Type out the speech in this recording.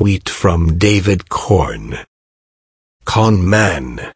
tweet from David Korn. Con man.